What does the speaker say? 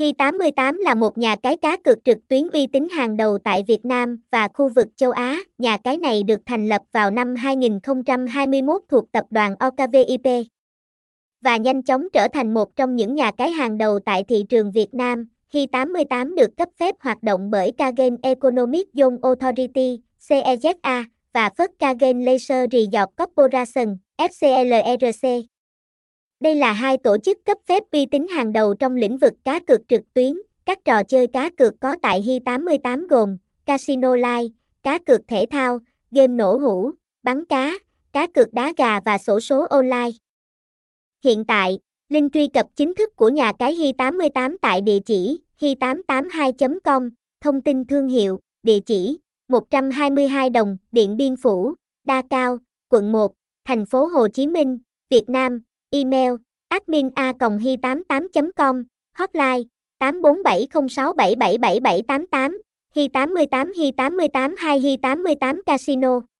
Hi88 là một nhà cái cá cược trực tuyến uy tín hàng đầu tại Việt Nam và khu vực châu Á. Nhà cái này được thành lập vào năm 2021 thuộc tập đoàn OKVIP và nhanh chóng trở thành một trong những nhà cái hàng đầu tại thị trường Việt Nam. Hi88 được cấp phép hoạt động bởi Kagen Economic Zone Authority, CEZA, và Phất Kagen Laser Resort Corporation, FCLERC. Đây là hai tổ chức cấp phép uy tín hàng đầu trong lĩnh vực cá cược trực tuyến. Các trò chơi cá cược có tại Hi88 gồm Casino Live, cá cược thể thao, game nổ hũ, bắn cá, cá cược đá gà và sổ số online. Hiện tại, link truy cập chính thức của nhà cái Hi88 tại địa chỉ hi882.com, thông tin thương hiệu, địa chỉ 122 đồng, Điện Biên Phủ, Đa Cao, quận 1, thành phố Hồ Chí Minh, Việt Nam, email admin a hi88.com, hotline 847067777788, hi88 hi88 2 hi88 casino.